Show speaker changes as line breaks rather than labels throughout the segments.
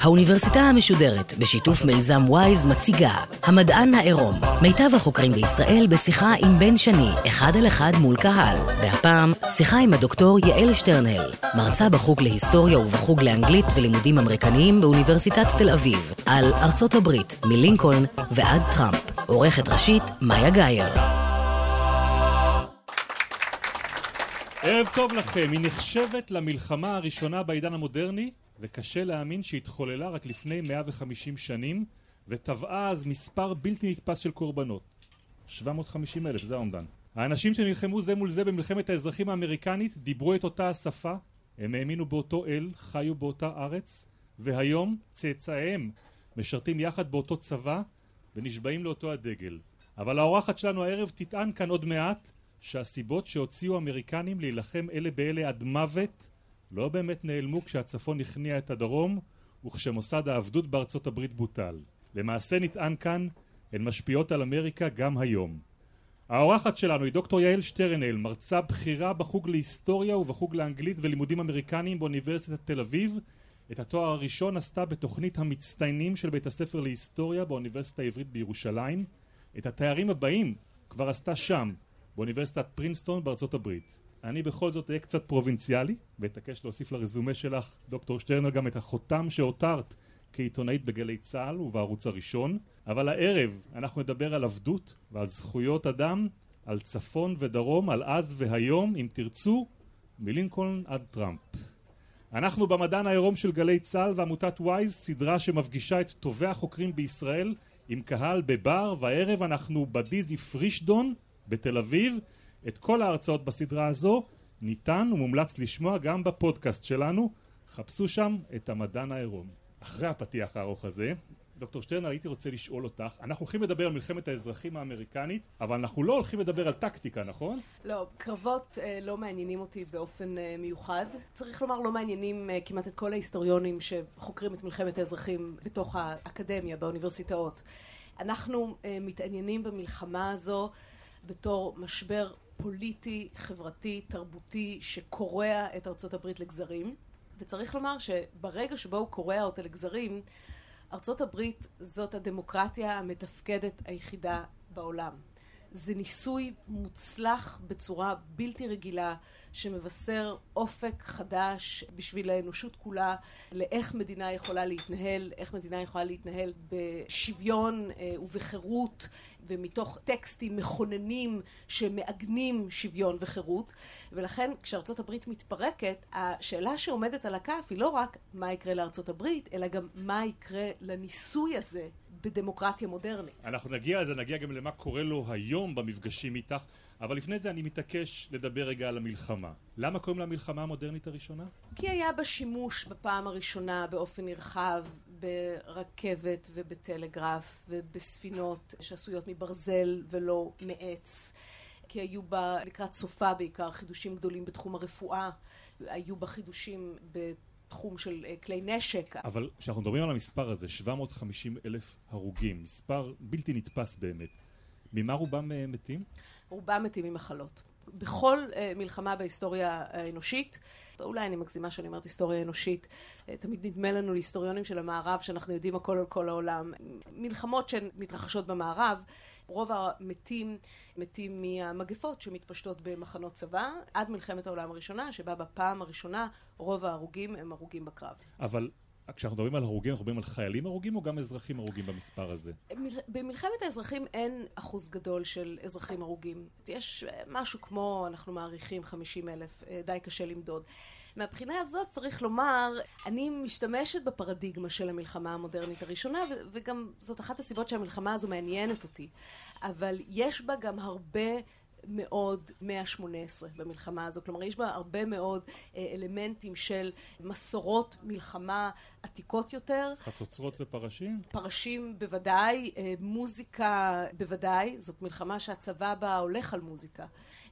האוניברסיטה המשודרת, בשיתוף מיזם וויז, מציגה המדען העירום. מיטב החוקרים בישראל בשיחה עם בן שני, אחד על אחד מול קהל. והפעם, שיחה עם הדוקטור יעל שטרנהל, מרצה בחוג להיסטוריה ובחוג לאנגלית ולימודים אמריקניים באוניברסיטת תל אביב, על ארצות הברית, מלינקולן ועד טראמפ. עורכת ראשית, מאיה גאייר.
ערב טוב לכם, היא נחשבת למלחמה הראשונה בעידן המודרני וקשה להאמין שהתחוללה רק לפני 150 שנים וטבעה אז מספר בלתי נתפס של קורבנות. 750 אלף, זה האומדן. האנשים שנלחמו זה מול זה במלחמת האזרחים האמריקנית דיברו את אותה השפה הם האמינו באותו אל, חיו באותה ארץ והיום צאצאיהם משרתים יחד באותו צבא ונשבעים לאותו הדגל. אבל האורחת שלנו הערב תטען כאן עוד מעט שהסיבות שהוציאו האמריקנים להילחם אלה באלה עד מוות לא באמת נעלמו כשהצפון הכניע את הדרום וכשמוסד העבדות בארצות הברית בוטל. למעשה נטען כאן הן משפיעות על אמריקה גם היום. האורחת שלנו היא דוקטור יעל שטרנל, מרצה בכירה בחוג להיסטוריה ובחוג לאנגלית ולימודים אמריקניים באוניברסיטת תל אביב. את התואר הראשון עשתה בתוכנית המצטיינים של בית הספר להיסטוריה באוניברסיטה העברית בירושלים. את התארים הבאים כבר עשתה שם, באוניברסיטת פרינסטון בארצות הברית. אני בכל זאת אהיה קצת פרובינציאלי ואתעקש להוסיף לרזומה שלך דוקטור שטרנהל גם את החותם שהותרת כעיתונאית בגלי צה"ל ובערוץ הראשון אבל הערב אנחנו נדבר על עבדות ועל זכויות אדם על צפון ודרום על אז והיום אם תרצו מלינקולן עד טראמפ אנחנו במדען העירום של גלי צה"ל ועמותת וויז סדרה שמפגישה את טובי החוקרים בישראל עם קהל בבר והערב אנחנו בדיזי פרישדון בתל אביב. את כל ההרצאות בסדרה הזו ניתן ומומלץ לשמוע גם בפודקאסט שלנו. חפשו שם את המדען העירום. אחרי הפתיח הארוך הזה דוקטור שטרנר הייתי רוצה לשאול אותך אנחנו הולכים לדבר על מלחמת האזרחים האמריקנית אבל אנחנו לא הולכים לדבר על טקטיקה נכון?
לא, קרבות אה, לא מעניינים אותי באופן אה, מיוחד. צריך לומר לא מעניינים אה, כמעט את כל ההיסטוריונים שחוקרים את מלחמת האזרחים בתוך האקדמיה באוניברסיטאות. אנחנו אה, מתעניינים במלחמה הזו בתור משבר פוליטי, חברתי, תרבותי, שקורע את ארצות הברית לגזרים. וצריך לומר שברגע שבו הוא קורע אותה לגזרים, ארצות הברית זאת הדמוקרטיה המתפקדת היחידה בעולם. זה ניסוי מוצלח בצורה בלתי רגילה שמבשר אופק חדש בשביל האנושות כולה לאיך מדינה יכולה להתנהל, איך מדינה יכולה להתנהל בשוויון ובחירות ומתוך טקסטים מכוננים שמעגנים שוויון וחירות. ולכן כשארצות הברית מתפרקת השאלה שעומדת על הכף היא לא רק מה יקרה לארצות הברית אלא גם מה יקרה לניסוי הזה בדמוקרטיה מודרנית.
אנחנו נגיע לזה, נגיע גם למה קורה לו היום במפגשים איתך אבל לפני זה אני מתעקש לדבר רגע על המלחמה. למה קוראים לה המלחמה המודרנית הראשונה?
כי היה בה שימוש בפעם הראשונה באופן נרחב ברכבת ובטלגרף ובספינות שעשויות מברזל ולא מעץ. כי היו בה לקראת סופה בעיקר חידושים גדולים בתחום הרפואה, היו בה חידושים בתחום של כלי נשק.
אבל כשאנחנו מדברים על המספר הזה, 750 אלף הרוגים, מספר בלתי נתפס באמת, ממה רובם מתים?
רובם מתים ממחלות. בכל uh, מלחמה בהיסטוריה האנושית, אולי אני מגזימה שאני אומרת היסטוריה אנושית, תמיד נדמה לנו להיסטוריונים של המערב שאנחנו יודעים הכל על כל העולם. מלחמות שהן מתרחשות במערב, רוב המתים מתים מהמגפות שמתפשטות במחנות צבא, עד מלחמת העולם הראשונה, שבה בפעם הראשונה רוב ההרוגים הם הרוגים בקרב.
אבל כשאנחנו מדברים על הרוגים, אנחנו מדברים על חיילים הרוגים או גם אזרחים הרוגים במספר הזה?
במלחמת האזרחים אין אחוז גדול של אזרחים הרוגים. יש משהו כמו, אנחנו מעריכים 50 אלף, די קשה למדוד. מהבחינה הזאת צריך לומר, אני משתמשת בפרדיגמה של המלחמה המודרנית הראשונה וגם זאת אחת הסיבות שהמלחמה הזו מעניינת אותי. אבל יש בה גם הרבה מאוד מאה שמונה עשרה במלחמה הזו, כלומר יש בה הרבה מאוד אלמנטים של מסורות מלחמה עתיקות יותר.
חצוצרות ופרשים?
פרשים בוודאי, מוזיקה בוודאי, זאת מלחמה שהצבא בה הולך על מוזיקה.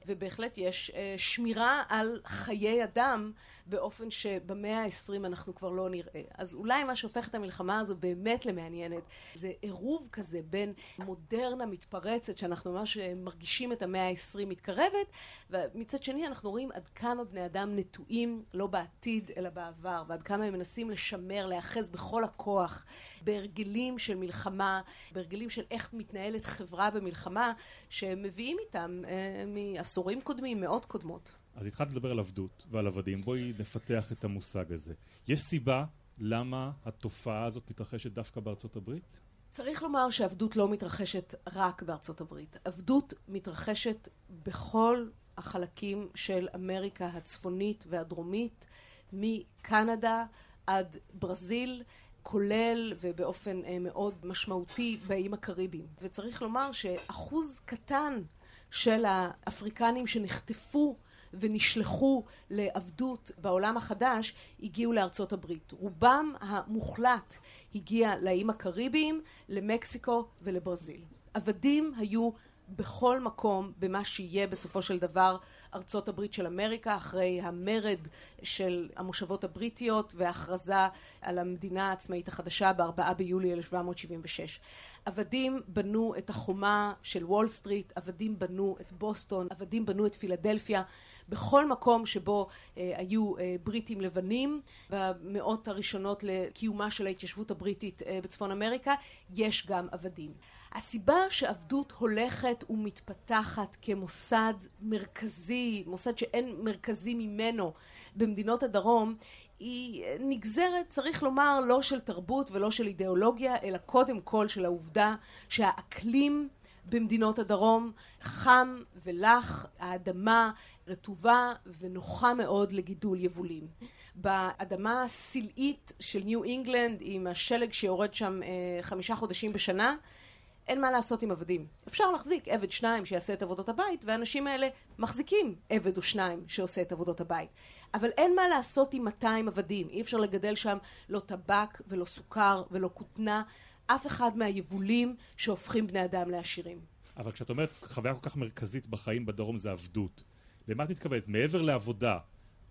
ובהחלט יש שמירה על חיי אדם באופן שבמאה העשרים אנחנו כבר לא נראה. אז אולי מה שהופך את המלחמה הזו באמת למעניינת זה עירוב כזה בין מודרנה מתפרצת שאנחנו ממש מרגישים את המאה העשרים ה-20 מתקרבת, ומצד שני אנחנו רואים עד כמה בני אדם נטועים לא בעתיד אלא בעבר, ועד כמה הם מנסים לשמר, להיאחז בכל הכוח בהרגלים של מלחמה, בהרגלים של איך מתנהלת חברה במלחמה, שהם מביאים איתם אה, מעשורים קודמים, מאות קודמות.
אז התחלת לדבר על עבדות ועל עבדים, בואי נפתח את המושג הזה. יש סיבה למה התופעה הזאת מתרחשת דווקא בארצות הברית?
צריך לומר שעבדות לא מתרחשת רק בארצות הברית. עבדות מתרחשת בכל החלקים של אמריקה הצפונית והדרומית, מקנדה עד ברזיל, כולל ובאופן אה, מאוד משמעותי באיים הקריביים. וצריך לומר שאחוז קטן של האפריקנים שנחטפו ונשלחו לעבדות בעולם החדש הגיעו לארצות הברית. רובם המוחלט הגיע לאיים הקריביים, למקסיקו ולברזיל. עבדים היו בכל מקום במה שיהיה בסופו של דבר ארצות הברית של אמריקה אחרי המרד של המושבות הבריטיות וההכרזה על המדינה העצמאית החדשה בארבעה ביולי 1776. עבדים בנו את החומה של וול סטריט, עבדים בנו את בוסטון, עבדים בנו את פילדלפיה, בכל מקום שבו אה, היו אה, בריטים לבנים במאות הראשונות לקיומה של ההתיישבות הבריטית אה, בצפון אמריקה, יש גם עבדים. הסיבה שעבדות הולכת ומתפתחת כמוסד מרכזי, מוסד שאין מרכזי ממנו במדינות הדרום, היא נגזרת, צריך לומר, לא של תרבות ולא של אידיאולוגיה, אלא קודם כל של העובדה שהאקלים במדינות הדרום חם ולח, האדמה רטובה ונוחה מאוד לגידול יבולים. באדמה הסלעית של ניו אינגלנד, עם השלג שיורד שם אה, חמישה חודשים בשנה, אין מה לעשות עם עבדים. אפשר להחזיק עבד שניים שיעשה את עבודות הבית, והאנשים האלה מחזיקים עבד או שניים שעושה את עבודות הבית. אבל אין מה לעשות עם 200 עבדים. אי אפשר לגדל שם לא טבק ולא סוכר ולא כותנה, אף אחד מהיבולים שהופכים בני אדם לעשירים.
אבל כשאת אומרת חוויה כל כך מרכזית בחיים בדרום זה עבדות, למה את מתכוונת? מעבר לעבודה,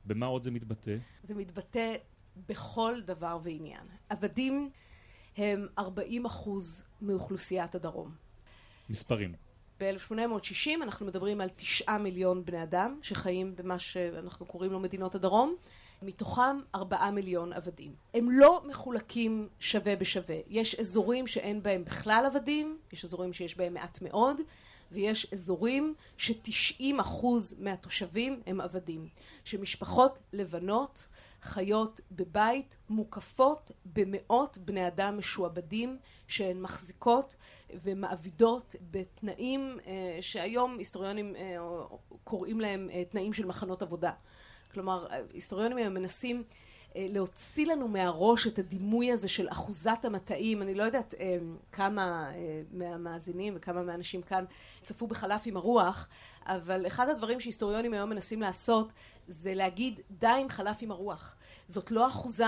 במה עוד זה מתבטא?
זה מתבטא בכל דבר ועניין. עבדים הם 40 אחוז מאוכלוסיית הדרום.
מספרים.
ב-1860 אנחנו מדברים על תשעה מיליון בני אדם שחיים במה שאנחנו קוראים לו מדינות הדרום, מתוכם ארבעה מיליון עבדים. הם לא מחולקים שווה בשווה. יש אזורים שאין בהם בכלל עבדים, יש אזורים שיש בהם מעט מאוד, ויש אזורים ש-90 אחוז מהתושבים הם עבדים. שמשפחות לבנות חיות בבית מוקפות במאות בני אדם משועבדים שהן מחזיקות ומעבידות בתנאים אה, שהיום היסטוריונים אה, קוראים להם אה, תנאים של מחנות עבודה. כלומר, היסטוריונים היום מנסים להוציא לנו מהראש את הדימוי הזה של אחוזת המטעים. אני לא יודעת כמה מהמאזינים וכמה מהאנשים כאן צפו בחלף עם הרוח, אבל אחד הדברים שהיסטוריונים היום מנסים לעשות זה להגיד די עם חלף עם הרוח. זאת לא אחוזה,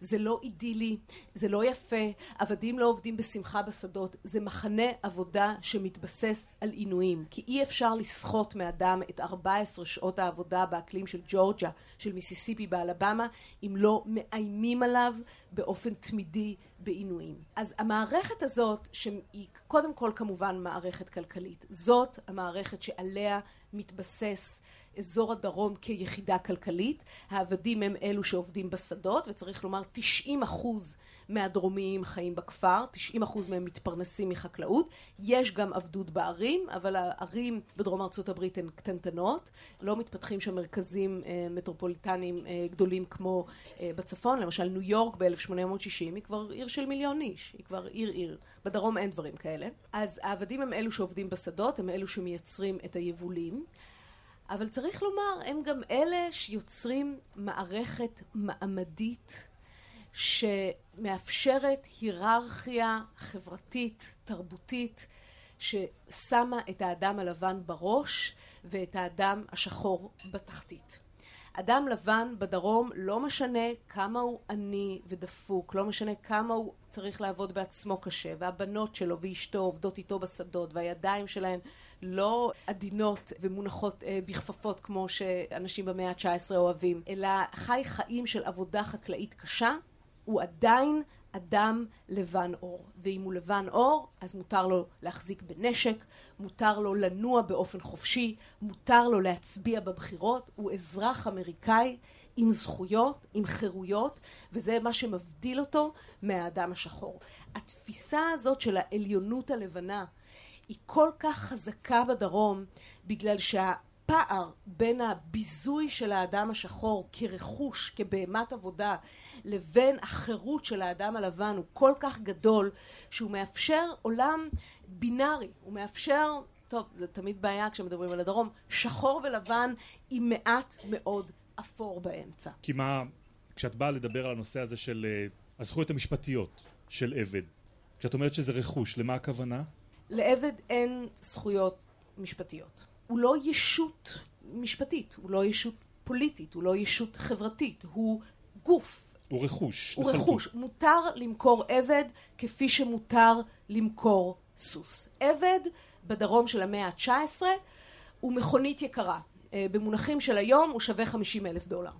זה לא אידילי, זה לא יפה, עבדים לא עובדים בשמחה בשדות, זה מחנה עבודה שמתבסס על עינויים. כי אי אפשר לסחוט מאדם את 14 שעות העבודה באקלים של ג'ורג'ה, של מיסיסיפי באלבמה, אם לא מאיימים עליו באופן תמידי בעינויים. אז המערכת הזאת, שהיא קודם כל כמובן מערכת כלכלית, זאת המערכת שעליה מתבסס אזור הדרום כיחידה כלכלית. העבדים הם אלו שעובדים בשדות, וצריך לומר 90 אחוז מהדרומיים חיים בכפר, 90 אחוז מהם מתפרנסים מחקלאות. יש גם עבדות בערים, אבל הערים בדרום ארצות הברית הן קטנטנות, לא מתפתחים שם מרכזים אה, מטרופוליטניים אה, גדולים כמו אה, בצפון, למשל ניו יורק ב-1860 היא כבר עיר של מיליון איש, היא כבר עיר עיר. בדרום אין דברים כאלה. אז העבדים הם אלו שעובדים בשדות, הם אלו שמייצרים את היבולים. אבל צריך לומר, הם גם אלה שיוצרים מערכת מעמדית שמאפשרת היררכיה חברתית, תרבותית, ששמה את האדם הלבן בראש ואת האדם השחור בתחתית. אדם לבן בדרום לא משנה כמה הוא עני ודפוק, לא משנה כמה הוא צריך לעבוד בעצמו קשה, והבנות שלו ואשתו עובדות איתו בשדות, והידיים שלהן לא עדינות ומונחות אה, בכפפות כמו שאנשים במאה ה-19 אוהבים, אלא חי חיים של עבודה חקלאית קשה, הוא עדיין אדם לבן עור. ואם הוא לבן עור, אז מותר לו להחזיק בנשק, מותר לו לנוע באופן חופשי, מותר לו להצביע בבחירות, הוא אזרח אמריקאי עם זכויות, עם חירויות, וזה מה שמבדיל אותו מהאדם השחור. התפיסה הזאת של העליונות הלבנה היא כל כך חזקה בדרום, בגלל שהפער בין הביזוי של האדם השחור כרכוש, כבהמת עבודה, לבין החירות של האדם הלבן הוא כל כך גדול, שהוא מאפשר עולם בינארי, הוא מאפשר, טוב, זה תמיד בעיה כשמדברים על הדרום, שחור ולבן עם מעט מאוד אפור באמצע.
כי מה, כשאת באה לדבר על הנושא הזה של uh, הזכויות המשפטיות של עבד, כשאת אומרת שזה רכוש, למה הכוונה?
לעבד אין זכויות משפטיות. הוא לא ישות משפטית, הוא לא ישות פוליטית, הוא לא ישות חברתית, הוא גוף.
הוא רכוש.
הוא לחלוטין. רכוש. מותר למכור עבד כפי שמותר למכור סוס. עבד בדרום של המאה ה-19 הוא מכונית יקרה. אה, במונחים של היום הוא שווה 50 אלף דולר.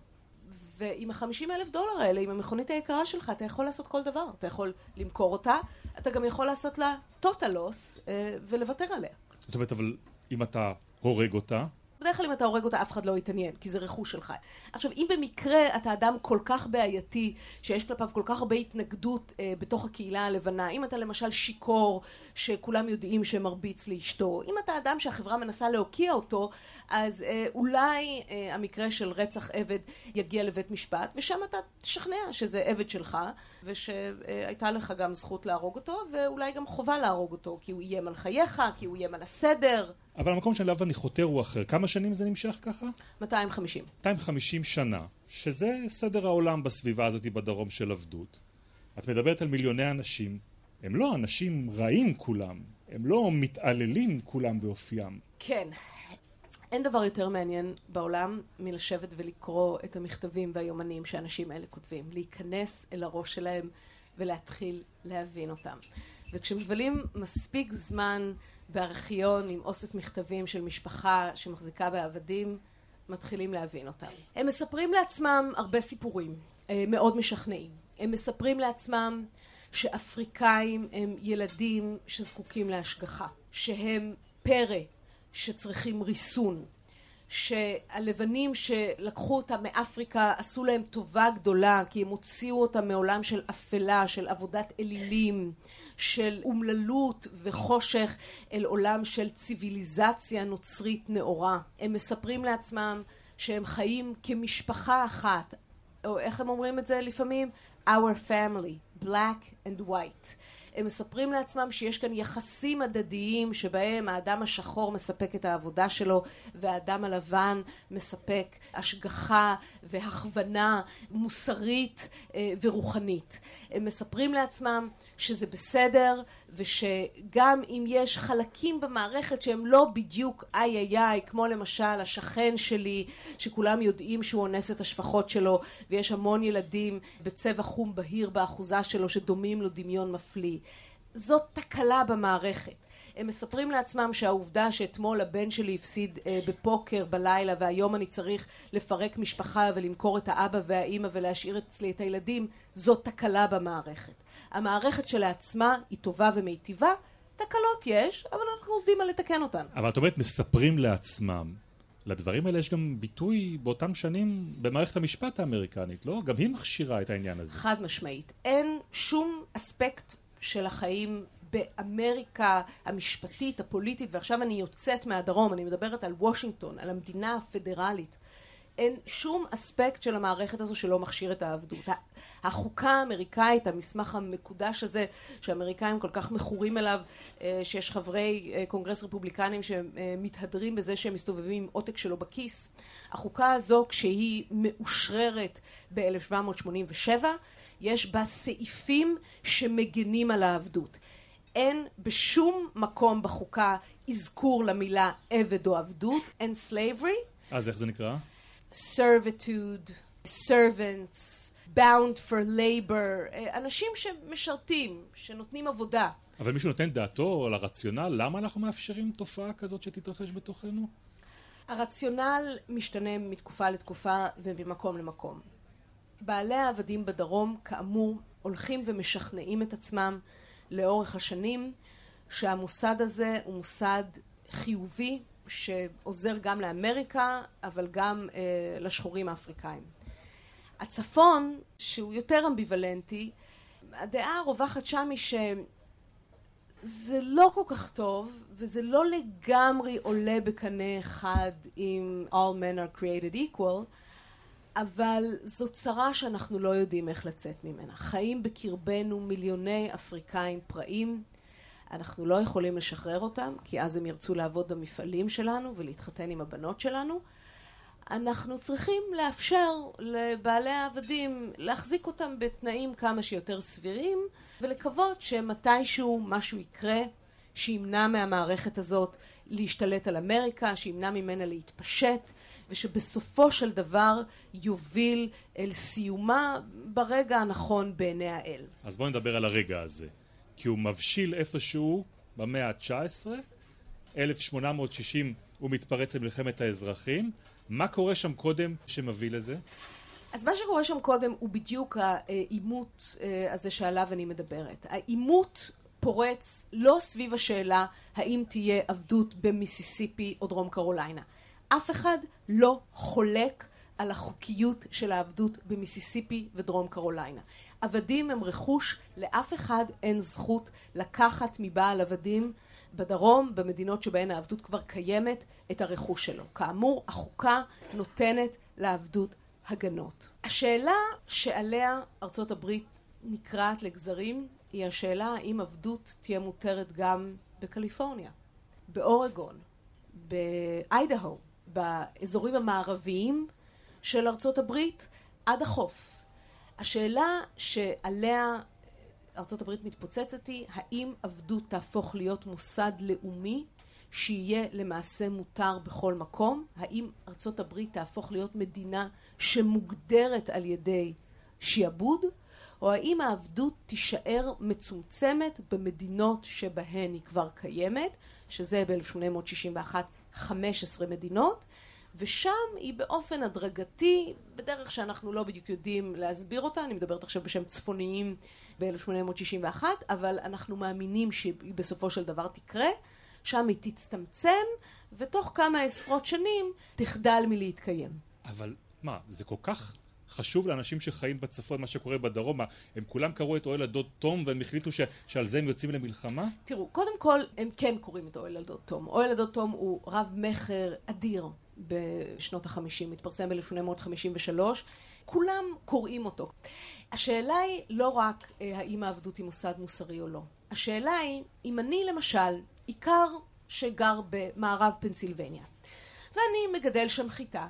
ועם ה-50 אלף דולר האלה, עם המכונית היקרה שלך, אתה יכול לעשות כל דבר. אתה יכול למכור אותה, אתה גם יכול לעשות לה total loss אה, ולוותר עליה.
זאת אומרת, אבל אם אתה הורג אותה,
בדרך כלל אם אתה הורג אותה אף אחד לא יתעניין, כי זה רכוש שלך. עכשיו, אם במקרה אתה אדם כל כך בעייתי, שיש כלפיו כל כך הרבה התנגדות אה, בתוך הקהילה הלבנה, אם אתה למשל שיכור, שכולם יודעים שמרביץ לאשתו, אם אתה אדם שהחברה מנסה להוקיע אותו, אז אה, אולי אה, המקרה של רצח עבד יגיע לבית משפט, ושם אתה תשכנע שזה עבד שלך, ושהייתה לך גם זכות להרוג אותו, ואולי גם חובה להרוג אותו, כי הוא איים על חייך, כי הוא איים על הסדר.
אבל המקום שאליו אני חותר הוא אחר. כמה שנים זה נמשך ככה?
250.
250 שנה, שזה סדר העולם בסביבה הזאת בדרום של עבדות. את מדברת על מיליוני אנשים, הם לא אנשים רעים כולם, הם לא מתעללים כולם באופיים.
כן. אין דבר יותר מעניין בעולם מלשבת ולקרוא את המכתבים והיומנים שהאנשים האלה כותבים. להיכנס אל הראש שלהם ולהתחיל להבין אותם. וכשמבלים מספיק זמן בארכיון עם אוסף מכתבים של משפחה שמחזיקה בעבדים, מתחילים להבין אותם. הם מספרים לעצמם הרבה סיפורים, אה, מאוד משכנעים. הם מספרים לעצמם שאפריקאים הם ילדים שזקוקים להשגחה, שהם פרא שצריכים ריסון, שהלבנים שלקחו אותם מאפריקה עשו להם טובה גדולה כי הם הוציאו אותם מעולם של אפלה, של עבודת אלילים, של אומללות וחושך אל עולם של ציוויליזציה נוצרית נאורה. הם מספרים לעצמם שהם חיים כמשפחה אחת, או איך הם אומרים את זה לפעמים? Our family, black and white. הם מספרים לעצמם שיש כאן יחסים הדדיים שבהם האדם השחור מספק את העבודה שלו והאדם הלבן מספק השגחה והכוונה מוסרית אה, ורוחנית. הם מספרים לעצמם שזה בסדר ושגם אם יש חלקים במערכת שהם לא בדיוק איי איי איי כמו למשל השכן שלי שכולם יודעים שהוא אונס את השפחות שלו ויש המון ילדים בצבע חום בהיר באחוזה שלו שדומים לו דמיון מפליא. זאת תקלה במערכת. הם מספרים לעצמם שהעובדה שאתמול הבן שלי הפסיד אה, בפוקר בלילה והיום אני צריך לפרק משפחה ולמכור את האבא והאימא ולהשאיר אצלי את הילדים זאת תקלה במערכת המערכת שלעצמה היא טובה ומיטיבה, תקלות יש, אבל אנחנו עובדים על לתקן אותן.
אבל את אומרת, מספרים לעצמם. לדברים האלה יש גם ביטוי באותם שנים במערכת המשפט האמריקנית, לא? גם היא מכשירה את העניין הזה.
חד משמעית. אין שום אספקט של החיים באמריקה המשפטית, הפוליטית, ועכשיו אני יוצאת מהדרום, אני מדברת על וושינגטון, על המדינה הפדרלית. אין שום אספקט של המערכת הזו שלא מכשיר את העבדות. החוקה האמריקאית, המסמך המקודש הזה, שהאמריקאים כל כך מכורים אליו, אה, שיש חברי אה, קונגרס רפובליקנים שמתהדרים בזה שהם מסתובבים עם עותק שלו בכיס. החוקה הזו, כשהיא מאושררת ב-1787, יש בה סעיפים שמגנים על העבדות. אין בשום מקום בחוקה אזכור למילה עבד או עבדות, אין slavery.
אז איך זה נקרא?
Servitude, servants, bound for labor, אה, אנשים שמשרתים, שנותנים עבודה.
אבל מישהו נותן דעתו על הרציונל, למה אנחנו מאפשרים תופעה כזאת שתתרחש בתוכנו?
הרציונל משתנה מתקופה לתקופה וממקום למקום. בעלי העבדים בדרום, כאמור, הולכים ומשכנעים את עצמם לאורך השנים שהמוסד הזה הוא מוסד חיובי שעוזר גם לאמריקה אבל גם אה, לשחורים האפריקאים. הצפון שהוא יותר אמביוולנטי הדעה הרווחת שם היא שזה לא כל כך טוב וזה לא לגמרי עולה בקנה אחד עם All men are created equal אבל זו צרה שאנחנו לא יודעים איך לצאת ממנה. חיים בקרבנו מיליוני אפריקאים פראים, אנחנו לא יכולים לשחרר אותם, כי אז הם ירצו לעבוד במפעלים שלנו ולהתחתן עם הבנות שלנו. אנחנו צריכים לאפשר לבעלי העבדים להחזיק אותם בתנאים כמה שיותר סבירים ולקוות שמתישהו משהו יקרה שימנע מהמערכת הזאת להשתלט על אמריקה, שימנע ממנה להתפשט ושבסופו של דבר יוביל אל סיומה ברגע הנכון בעיני האל.
אז בואו נדבר על הרגע הזה. כי הוא מבשיל איפשהו במאה ה-19, 1860 הוא מתפרץ למלחמת האזרחים. מה קורה שם קודם שמביא לזה?
אז מה שקורה שם קודם הוא בדיוק העימות אה, הזה שעליו אני מדברת. העימות פורץ לא סביב השאלה האם תהיה עבדות במיסיסיפי או דרום קרוליינה. אף אחד לא חולק על החוקיות של העבדות במיסיסיפי ודרום קרוליינה. עבדים הם רכוש, לאף אחד אין זכות לקחת מבעל עבדים בדרום, במדינות שבהן העבדות כבר קיימת, את הרכוש שלו. כאמור, החוקה נותנת לעבדות הגנות. השאלה שעליה ארצות הברית נקרעת לגזרים היא השאלה האם עבדות תהיה מותרת גם בקליפורניה, באורגון, באיידהו, באזורים המערביים של ארצות הברית עד החוף. השאלה שעליה הברית מתפוצצת היא האם עבדות תהפוך להיות מוסד לאומי שיהיה למעשה מותר בכל מקום? האם הברית תהפוך להיות מדינה שמוגדרת על ידי שיעבוד? או האם העבדות תישאר מצומצמת במדינות שבהן היא כבר קיימת, שזה ב-1861 15 מדינות, ושם היא באופן הדרגתי, בדרך שאנחנו לא בדיוק יודעים להסביר אותה, אני מדברת עכשיו בשם צפוניים ב-1861, אבל אנחנו מאמינים שהיא בסופו של דבר תקרה, שם היא תצטמצם, ותוך כמה עשרות שנים תחדל מלהתקיים.
אבל מה, זה כל כך חשוב לאנשים שחיים בצפון מה שקורה בדרום, הם כולם קראו את אוהל הדוד תום והם החליטו ש... שעל זה הם יוצאים למלחמה?
תראו, קודם כל הם כן קוראים את אוהל הדוד תום. אוהל הדוד תום הוא רב מכר אדיר בשנות החמישים, התפרסם ב-1853, כולם קוראים אותו. השאלה היא לא רק אה, האם העבדות היא מוסד מוסרי או לא. השאלה היא, אם אני למשל עיקר שגר במערב פנסילבניה, ואני מגדל שם חיטה,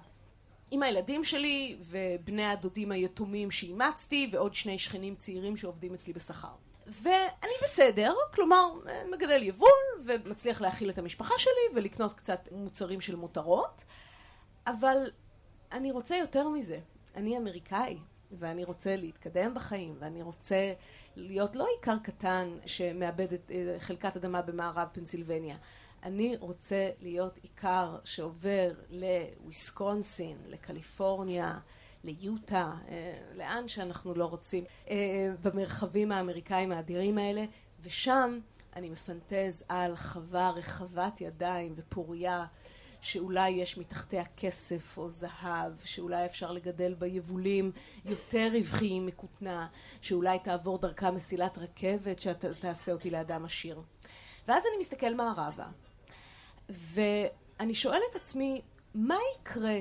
עם הילדים שלי ובני הדודים היתומים שאימצתי ועוד שני שכנים צעירים שעובדים אצלי בשכר. ואני בסדר, כלומר מגדל יבול ומצליח להאכיל את המשפחה שלי ולקנות קצת מוצרים של מותרות, אבל אני רוצה יותר מזה. אני אמריקאי ואני רוצה להתקדם בחיים ואני רוצה להיות לא עיקר קטן שמאבד את אה, חלקת אדמה במערב פנסילבניה. אני רוצה להיות עיקר שעובר לוויסקונסין, לקליפורניה, ליוטה, אה, לאן שאנחנו לא רוצים, אה, במרחבים האמריקאים האדירים האלה, ושם אני מפנטז על חווה רחבת ידיים ופוריה שאולי יש מתחתיה כסף או זהב, שאולי אפשר לגדל בה יבולים יותר רווחיים מכותנה, שאולי תעבור דרכה מסילת רכבת שתעשה אותי לאדם עשיר. ואז אני מסתכל מערבה, ואני שואלת עצמי, מה יקרה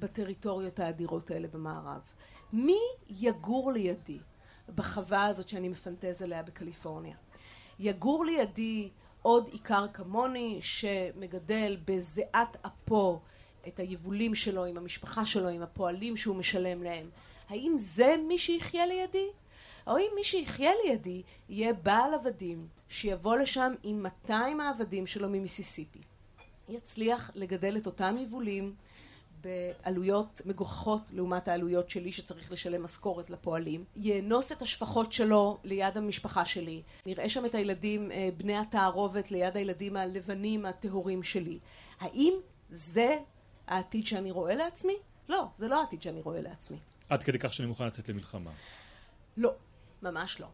בטריטוריות האדירות האלה במערב? מי יגור לידי בחווה הזאת שאני מפנטז עליה בקליפורניה? יגור לידי עוד עיקר כמוני שמגדל בזיעת אפו את היבולים שלו עם המשפחה שלו, עם הפועלים שהוא משלם להם. האם זה מי שיחיה לידי? או אם מי שיחיה לידי יהיה בעל עבדים שיבוא לשם עם 200 העבדים שלו ממיסיסיפי. יצליח לגדל את אותם יבולים בעלויות מגוחכות לעומת העלויות שלי שצריך לשלם משכורת לפועלים, יאנוס את השפחות שלו ליד המשפחה שלי, נראה שם את הילדים אה, בני התערובת ליד הילדים הלבנים הטהורים שלי. האם זה העתיד שאני רואה לעצמי? לא, זה לא העתיד שאני רואה לעצמי.
עד כדי כך שאני מוכן לצאת למלחמה.
לא. ממש לא.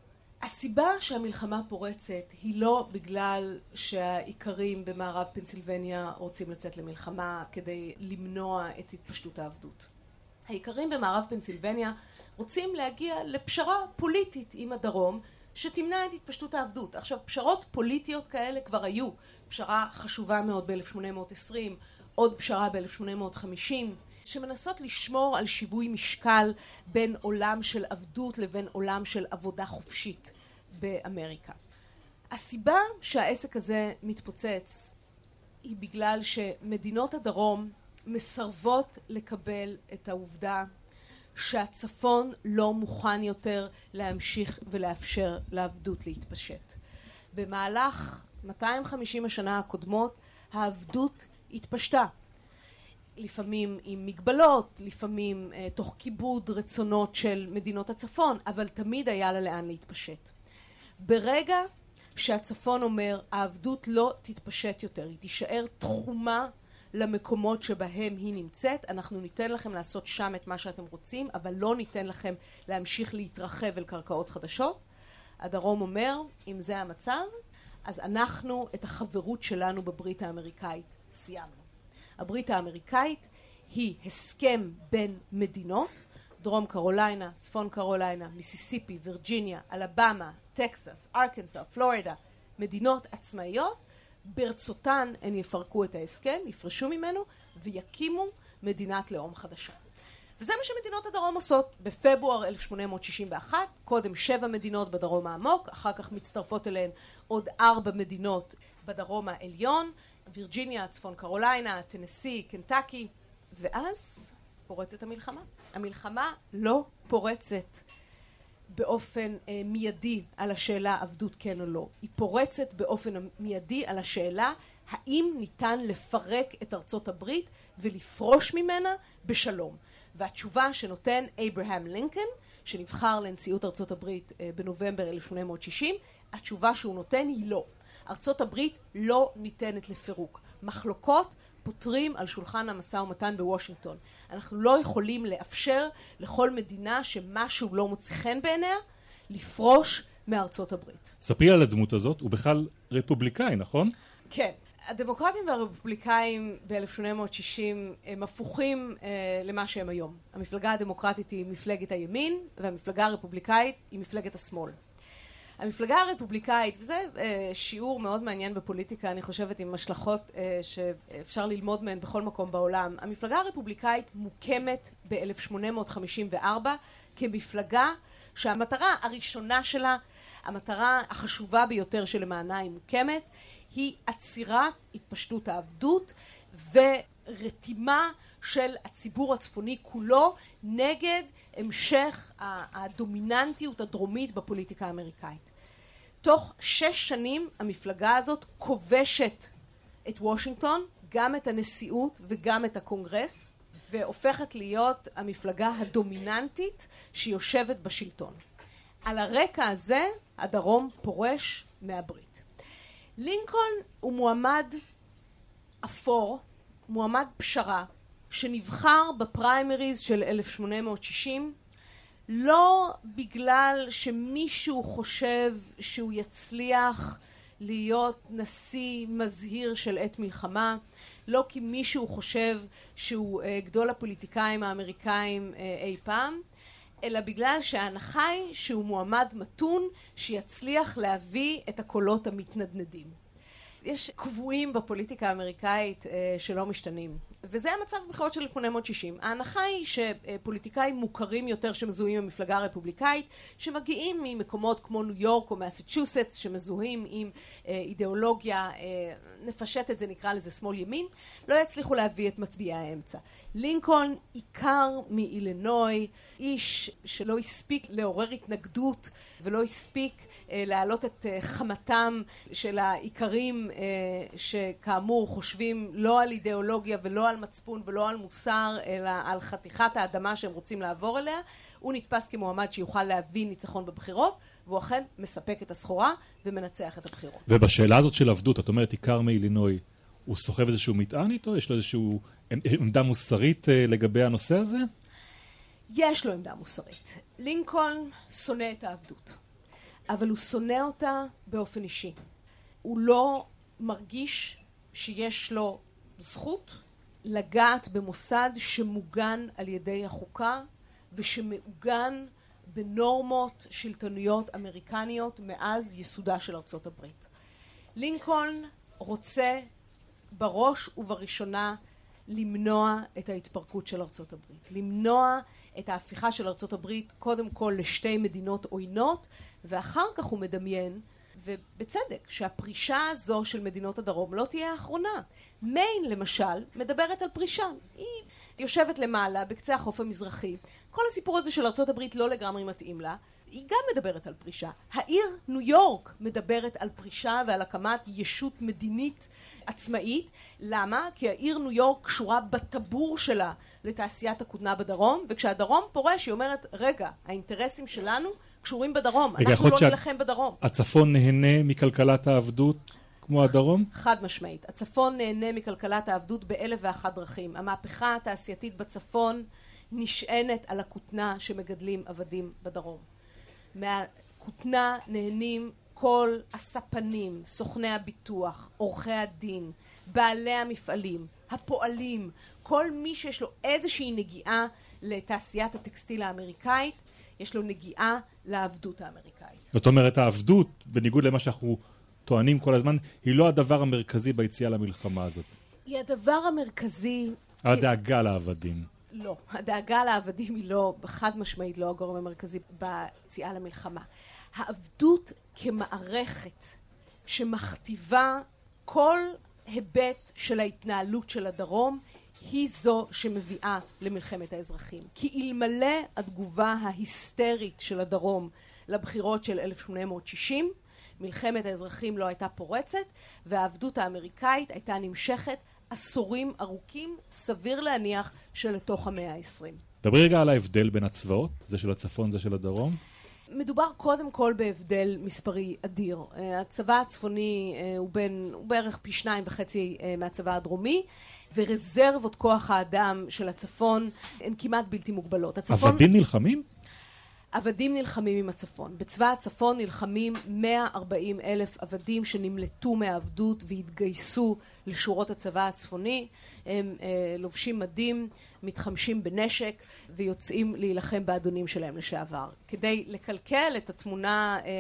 הסיבה שהמלחמה פורצת היא לא בגלל שהאיכרים במערב פנסילבניה רוצים לצאת למלחמה כדי למנוע את התפשטות העבדות. האיכרים במערב פנסילבניה רוצים להגיע לפשרה פוליטית עם הדרום שתמנע את התפשטות העבדות. עכשיו פשרות פוליטיות כאלה כבר היו, פשרה חשובה מאוד ב-1820, עוד פשרה ב-1850 שמנסות לשמור על שיווי משקל בין עולם של עבדות לבין עולם של עבודה חופשית באמריקה. הסיבה שהעסק הזה מתפוצץ היא בגלל שמדינות הדרום מסרבות לקבל את העובדה שהצפון לא מוכן יותר להמשיך ולאפשר לעבדות להתפשט. במהלך 250 השנה הקודמות העבדות התפשטה לפעמים עם מגבלות, לפעמים uh, תוך כיבוד רצונות של מדינות הצפון, אבל תמיד היה לה לאן להתפשט. ברגע שהצפון אומר העבדות לא תתפשט יותר, היא תישאר תחומה למקומות שבהם היא נמצאת, אנחנו ניתן לכם לעשות שם את מה שאתם רוצים, אבל לא ניתן לכם להמשיך להתרחב אל קרקעות חדשות. הדרום אומר, אם זה המצב, אז אנחנו את החברות שלנו בברית האמריקאית סיימנו. הברית האמריקאית היא הסכם בין מדינות, דרום קרוליינה, צפון קרוליינה, מיסיסיפי, וירג'יניה, אלבמה, טקסס, ארקנסה, פלורידה, מדינות עצמאיות, ברצותן הן יפרקו את ההסכם, יפרשו ממנו ויקימו מדינת לאום חדשה. וזה מה שמדינות הדרום עושות. בפברואר 1861, קודם שבע מדינות בדרום העמוק, אחר כך מצטרפות אליהן עוד ארבע מדינות בדרום העליון, וירג'יניה, צפון קרוליינה, טנסי, קנטקי, ואז פורצת המלחמה. המלחמה לא פורצת באופן אה, מיידי על השאלה עבדות כן או לא. היא פורצת באופן מיידי על השאלה האם ניתן לפרק את ארצות הברית ולפרוש ממנה בשלום. והתשובה שנותן אברהם לינקן, שנבחר לנשיאות ארצות הברית אה, בנובמבר 1860, התשובה שהוא נותן היא לא. ארצות הברית לא ניתנת לפירוק. מחלוקות פותרים על שולחן המשא ומתן בוושינגטון. אנחנו לא יכולים לאפשר לכל מדינה שמשהו לא מוצא חן בעיניה לפרוש מארצות הברית.
ספרי על הדמות הזאת, הוא בכלל רפובליקאי, נכון?
כן. הדמוקרטים והרפובליקאים ב-1860 הם הפוכים אה, למה שהם היום. המפלגה הדמוקרטית היא מפלגת הימין והמפלגה הרפובליקאית היא מפלגת השמאל. המפלגה הרפובליקאית, וזה אה, שיעור מאוד מעניין בפוליטיקה, אני חושבת, עם השלכות אה, שאפשר ללמוד מהן בכל מקום בעולם. המפלגה הרפובליקאית מוקמת ב-1854 כמפלגה שהמטרה הראשונה שלה, המטרה החשובה ביותר שלמענה היא מוקמת, היא עצירת התפשטות העבדות ורתימה של הציבור הצפוני כולו נגד המשך הדומיננטיות הדרומית בפוליטיקה האמריקאית. תוך שש שנים המפלגה הזאת כובשת את וושינגטון, גם את הנשיאות וגם את הקונגרס, והופכת להיות המפלגה הדומיננטית שיושבת בשלטון. על הרקע הזה הדרום פורש מהברית. לינקולן הוא מועמד אפור, מועמד פשרה, שנבחר בפריימריז של 1860 לא בגלל שמישהו חושב שהוא יצליח להיות נשיא מזהיר של עת מלחמה, לא כי מישהו חושב שהוא uh, גדול הפוליטיקאים האמריקאים uh, אי פעם, אלא בגלל שההנחה היא שהוא מועמד מתון שיצליח להביא את הקולות המתנדנדים. יש קבועים בפוליטיקה האמריקאית uh, שלא משתנים. וזה המצב בבחירות של 1860. ההנחה היא שפוליטיקאים מוכרים יותר שמזוהים עם המפלגה הרפובליקאית, שמגיעים ממקומות כמו ניו יורק או מסצ'וסטס, שמזוהים עם אה, אידיאולוגיה, אה, נפשט את זה, נקרא לזה שמאל ימין, לא יצליחו להביא את מצביעי האמצע. לינקולן עיקר מאילינוי, איש שלא הספיק לעורר התנגדות ולא הספיק אה, להעלות את אה, חמתם של האיכרים אה, שכאמור חושבים לא על אידיאולוגיה ולא על מצפון ולא על מוסר אלא על חתיכת האדמה שהם רוצים לעבור אליה הוא נתפס כמועמד שיוכל להביא ניצחון בבחירות והוא אכן מספק את הסחורה ומנצח את הבחירות.
ובשאלה הזאת של עבדות, את אומרת עיקר מאילינוי, הוא סוחב איזשהו מטען איתו? יש לו איזושהי עמדה מוסרית לגבי הנושא הזה?
יש לו עמדה מוסרית. לינקולן שונא את העבדות, אבל הוא שונא אותה באופן אישי. הוא לא מרגיש שיש לו זכות לגעת במוסד שמוגן על ידי החוקה ושמעוגן בנורמות שלטוניות אמריקניות מאז ייסודה של ארצות הברית. לינקולן רוצה בראש ובראשונה למנוע את ההתפרקות של ארצות הברית, למנוע את ההפיכה של ארצות הברית קודם כל לשתי מדינות עוינות ואחר כך הוא מדמיין ובצדק שהפרישה הזו של מדינות הדרום לא תהיה האחרונה. מיין למשל מדברת על פרישה, היא יושבת למעלה בקצה החוף המזרחי, כל הסיפור הזה של הברית לא לגמרי מתאים לה, היא גם מדברת על פרישה. העיר ניו יורק מדברת על פרישה ועל הקמת ישות מדינית עצמאית. למה? כי העיר ניו יורק קשורה בטבור שלה לתעשיית הכותנה בדרום, וכשהדרום פורש היא אומרת, רגע, האינטרסים שלנו קשורים בדרום, אנחנו לא נילחם בדרום.
הצפון נהנה מכלכלת העבדות כמו הדרום?
חד משמעית. הצפון נהנה מכלכלת העבדות באלף ואחת דרכים. המהפכה התעשייתית בצפון נשענת על הכותנה שמגדלים עבדים בדרום. מהכותנה נהנים כל הספנים, סוכני הביטוח, עורכי הדין, בעלי המפעלים, הפועלים, כל מי שיש לו איזושהי נגיעה לתעשיית הטקסטיל האמריקאית, יש לו נגיעה לעבדות האמריקאית.
זאת אומרת, העבדות, בניגוד למה שאנחנו טוענים כל הזמן, היא לא הדבר המרכזי ביציאה למלחמה הזאת.
היא הדבר המרכזי...
הדאגה לעבדים.
לא, הדאגה לעבדים היא לא, חד משמעית לא הגורם המרכזי ביציאה למלחמה. העבדות כמערכת שמכתיבה כל היבט של ההתנהלות של הדרום היא זו שמביאה למלחמת האזרחים. כי אלמלא התגובה ההיסטרית של הדרום לבחירות של 1860, מלחמת האזרחים לא הייתה פורצת והעבדות האמריקאית הייתה נמשכת עשורים ארוכים, סביר להניח שלתוך המאה העשרים.
דברי רגע על ההבדל בין הצבאות, זה של הצפון, זה של הדרום.
מדובר קודם כל בהבדל מספרי אדיר. אה, הצבא הצפוני אה, הוא, בין, הוא בערך פי שניים וחצי אה, מהצבא הדרומי, ורזרבות כוח האדם של הצפון הן כמעט בלתי מוגבלות.
הצפון... עבדים נלחמים?
עבדים נלחמים עם הצפון. בצבא הצפון נלחמים 140 אלף עבדים שנמלטו מהעבדות והתגייסו לשורות הצבא הצפוני. הם אה, לובשים מדים, מתחמשים בנשק ויוצאים להילחם באדונים שלהם לשעבר. כדי לקלקל את התמונה אה,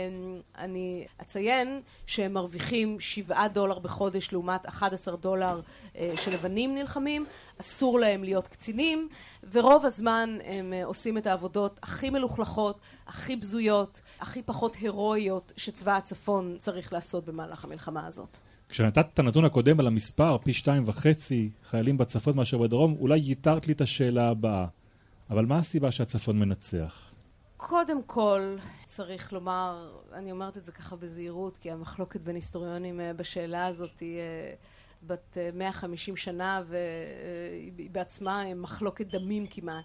אני אציין שהם מרוויחים 7 דולר בחודש לעומת 11 דולר אה, שלבנים נלחמים, אסור להם להיות קצינים ורוב הזמן הם אה, עושים את העבודות הכי מלוכלכות, הכי בזויות, הכי פחות הירואיות שצבא הצפון צריך לעשות במהלך המלחמה הזאת.
כשנתת את הנתון הקודם על המספר, פי שתיים וחצי חיילים בצפון מאשר בדרום, אולי ייתרת לי את השאלה הבאה. אבל מה הסיבה שהצפון מנצח?
קודם כל, צריך לומר, אני אומרת את זה ככה בזהירות, כי המחלוקת בין היסטוריונים אה, בשאלה הזאת היא אה, בת 150 אה, שנה, והיא בעצמה מחלוקת דמים כמעט.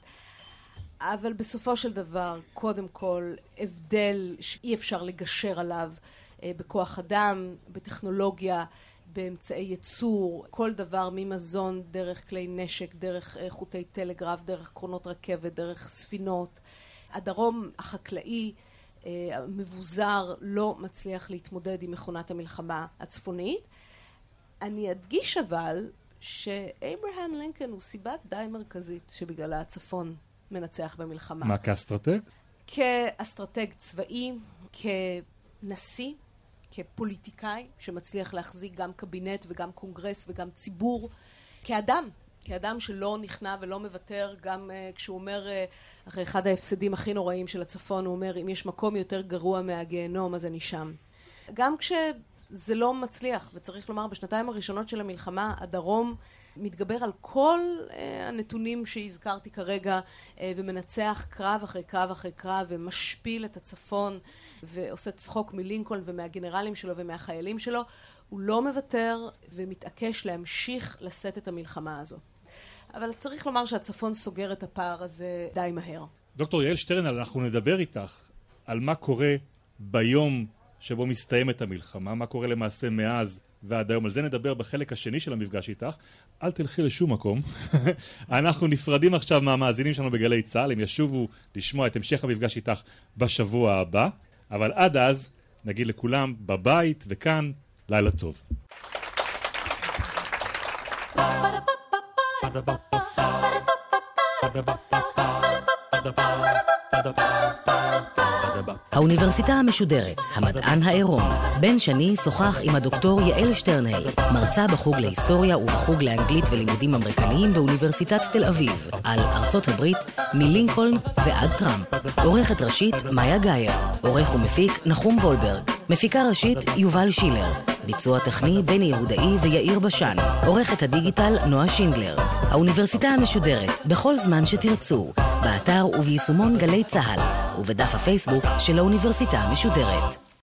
אבל בסופו של דבר, קודם כל, הבדל שאי אפשר לגשר עליו אה, בכוח אדם, בטכנולוגיה, באמצעי ייצור, כל דבר ממזון, דרך כלי נשק, דרך אה, חוטי טלגרף, דרך קרונות רכבת, דרך ספינות. הדרום החקלאי אה, המבוזר לא מצליח להתמודד עם מכונת המלחמה הצפונית. אני אדגיש אבל שאברהם לינקן הוא סיבה די מרכזית שבגללה הצפון מנצח במלחמה.
מה, כאסטרטג?
כאסטרטג צבאי, כנשיא כפוליטיקאי שמצליח להחזיק גם קבינט וגם קונגרס וגם ציבור, כאדם, כאדם שלא נכנע ולא מוותר, גם אה, כשהוא אומר, אה, אחרי אחד ההפסדים הכי נוראים של הצפון, הוא אומר, אם יש מקום יותר גרוע מהגיהנום, אז אני שם. גם כשזה לא מצליח, וצריך לומר, בשנתיים הראשונות של המלחמה, הדרום מתגבר על כל uh, הנתונים שהזכרתי כרגע uh, ומנצח קרב אחרי קרב אחרי קרב ומשפיל את הצפון ועושה צחוק מלינקולן ומהגנרלים שלו ומהחיילים שלו, הוא לא מוותר ומתעקש להמשיך לשאת את המלחמה הזאת. אבל צריך לומר שהצפון סוגר את הפער הזה די מהר.
דוקטור יעל שטרנל, אנחנו נדבר איתך על מה קורה ביום שבו מסתיימת המלחמה, מה קורה למעשה מאז ועד היום. על זה נדבר בחלק השני של המפגש איתך. אל תלכי לשום מקום. אנחנו נפרדים עכשיו מהמאזינים שלנו בגלי צה"ל, הם ישובו לשמוע את המשך המפגש איתך בשבוע הבא. אבל עד אז, נגיד לכולם, בבית וכאן, לילה טוב.
האוניברסיטה המשודרת, המדען העירום. בן שני שוחח עם הדוקטור יעל שטרנהל, מרצה בחוג להיסטוריה ובחוג לאנגלית ולימודים אמריקניים באוניברסיטת תל אביב, על ארצות הברית, מלינקולן ועד טראמפ. עורכת ראשית, מאיה גאייר. עורך ומפיק, נחום וולברג. מפיקה ראשית, יובל שילר. ביצוע טכני, בני יהודאי ויאיר בשן. עורכת הדיגיטל, נועה שינדלר. האוניברסיטה המשודרת, בכל זמן שתרצו, באתר וביישומון גלי צה"ל, ובדף הפייסבוק של האוניברסיטה המשודרת.